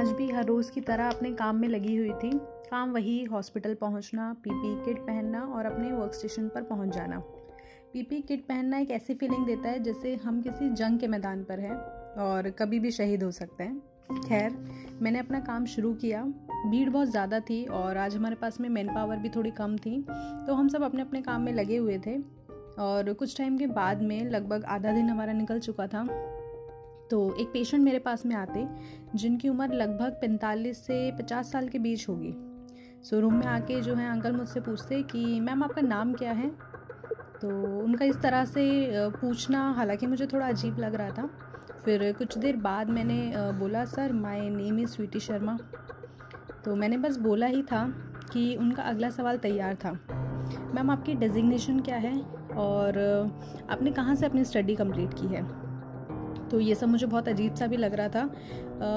आज भी हर रोज़ की तरह अपने काम में लगी हुई थी। काम वही, हॉस्पिटल पहुँचना, पीपी किट पहनना और अपने वर्क स्टेशन पर पहुँच जाना। पीपी किट पहनना एक ऐसी फीलिंग देता है जैसे हम किसी जंग के मैदान पर हैं और कभी भी शहीद हो सकते हैं। खैर, मैंने अपना काम शुरू किया। भीड़ बहुत ज़्यादा थी और आज हमारे पास में मैन पावर भी थोड़ी कम थी तो हम सब अपने अपने काम में लगे हुए थे। और कुछ टाइम के बाद में लगभग आधा दिन हमारा निकल चुका था। तो एक पेशेंट मेरे पास में आते, जिनकी उम्र लगभग 45 से 50 साल के बीच होगी। सो रूम में आके जो है अंकल मुझसे पूछते कि, मैम, आपका नाम क्या है? तो उनका इस तरह से पूछना हालाँकि मुझे थोड़ा अजीब लग रहा था। फिर कुछ देर बाद मैंने बोला, sir my name is Sweety Sharma तो मैंने बस बोला ही था कि उनका अगला सवाल तैयार था। मैम, आपकी डेजिग्नेशन क्या है? और आपने कहाँ से अपनी स्टडी कंप्लीट की है? तो ये सब मुझे बहुत अजीब सा भी लग रहा था।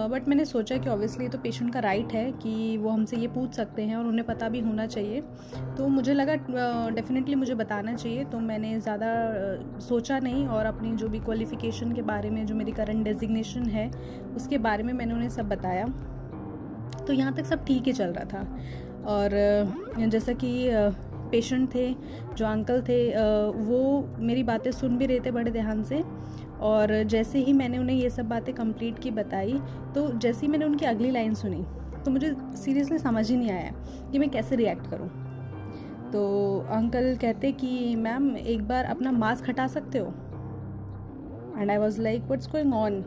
बट मैंने सोचा कि ऑब्वियसली तो पेशेंट का राइट है कि वो हमसे ये पूछ सकते हैं और उन्हें पता भी होना चाहिए। तो मुझे लगा डेफिनेटली मुझे बताना चाहिए। तो मैंने ज़्यादा सोचा नहीं और अपनी जो भी क्वालिफ़िकेशन के बारे में, जो मेरी करंट डेजिग्नेशन है, उसके बारे में मैंने उन्हें सब बताया। तो यहाँ तक सब ठीक ही चल रहा था। और जैसा कि पेशेंट थे, जो अंकल थे वो मेरी बातें सुन भी रहे थे बड़े ध्यान से। और जैसे ही मैंने उन्हें ये सब बातें कंप्लीट की, बताई तो जैसे ही मैंने उनकी अगली लाइन सुनी तो मुझे सीरियसली समझ ही नहीं आया कि मैं कैसे रिएक्ट करूँ। तो अंकल कहते कि मैम एक बार अपना मास्क हटा सकते हो? And I was like what's going on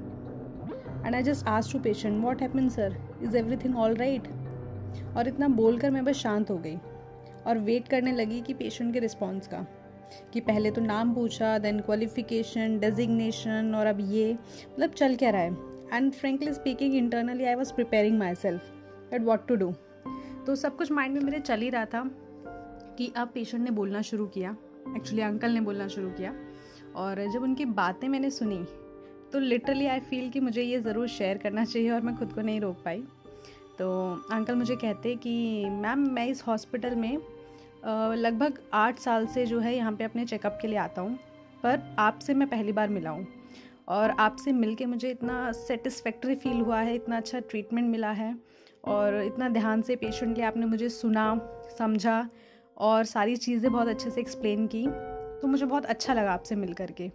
and I just asked to patient what happen sir is everything all right और इतना बोलकर मैं बस शांत हो गई। और वेट करने लगी कि पेशेंट के रिस्पॉन्स का। कि पहले तो नाम पूछा देन क्वालिफिकेशन डेजिग्नेशन और अब ये। मतलब चल क्या रहा है? And frankly speaking internally I was preparing myself that what to do तो सब कुछ माइंड में मेरे चल ही रहा था कि अब पेशेंट ने बोलना शुरू किया। एक्चुअली अंकल ने बोलना शुरू किया। और जब उनकी बातें मैंने सुनी तो लिटरली आई फील कि मुझे ये ज़रूर शेयर करना चाहिए और मैं खुद को नहीं रोक पाई। तो अंकल मुझे कहते कि मैम मैं इस हॉस्पिटल में लगभग आठ साल से जो है यहाँ पे अपने चेकअप के लिए आता हूँ, पर आपसे मैं पहली बार मिला हूँ। और आपसे मिल के मुझे इतना सेटिस्फैक्ट्री फील हुआ है, इतना अच्छा ट्रीटमेंट मिला है और इतना ध्यान से पेशेंटली आपने मुझे सुना, समझा और सारी चीज़ें बहुत अच्छे से एक्सप्लेन की तो मुझे बहुत अच्छा लगा आपसे मिल करके।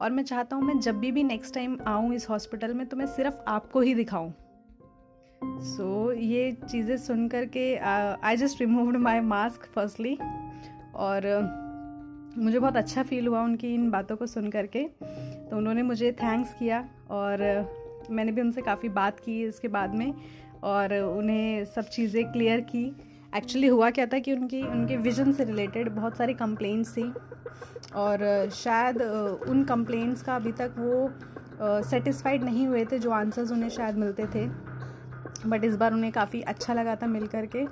और मैं चाहता हूँ मैं जब भी भी नेक्स्ट टाइम आऊँ इस हॉस्पिटल में तो मैं सिर्फ़ आपको ही दिखाऊँ। सो so, ये चीज़ें सुन कर के I just removed my mask firstly और मुझे बहुत अच्छा फील हुआ उनकी इन बातों को सुन कर के। तो उन्होंने मुझे थैंक्स किया और मैंने भी उनसे काफ़ी बात की इसके बाद में और उन्हें सब चीज़ें क्लियर की। एक्चुअली हुआ क्या था कि उनकी उनके विजन से रिलेटेड बहुत सारी कंप्लेंट्स थी और शायद उन कंप्लेंट्स का अभी तक वो सेटिस्फाइड नहीं हुए थे जो आंसर्स उन्हें शायद मिलते थे। बट इस बार उन्हें काफ़ी अच्छा लगा था मिल करके।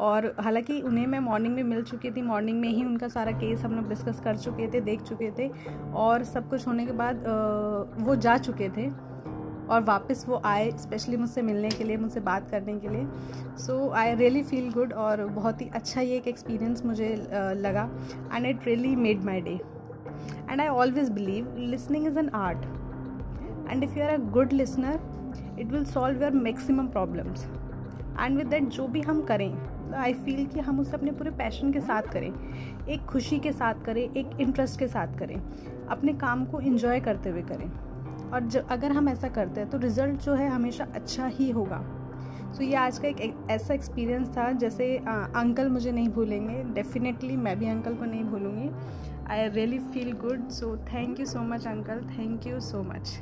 और हालाँकि उन्हें मैं मॉर्निंग में मिल चुकी थी मॉर्निंग में ही उनका सारा केस हम लोग डिस्कस कर चुके थे, देख चुके थे और सब कुछ होने के बाद वो जा चुके थे और वापस वो आए स्पेशली मुझसे मिलने के लिए, मुझसे बात करने के लिए। So I really feel good और बहुत ही अच्छा ये एक एक्सपीरियंस मुझे लगा and it really made my day and I always believe listening is an art and if you are a good listener it will solve your maximum problems and with that जो भी हम करें I feel कि हम उसे अपने पूरे passion के साथ करें एक खुशी के साथ करें एक इंटरेस्ट के साथ करें अपने काम को इन्जॉय करते हुए करें। और जब अगर हम ऐसा करते हैं तो रिज़ल्ट जो है हमेशा अच्छा ही होगा। सो so, ये आज का एक ऐसा एक्सपीरियंस था जैसे आ, अंकल मुझे नहीं भूलेंगे। डेफिनेटली मैं भी अंकल को नहीं भूलूँगी। I really feel good so thank you so much uncle thank you so much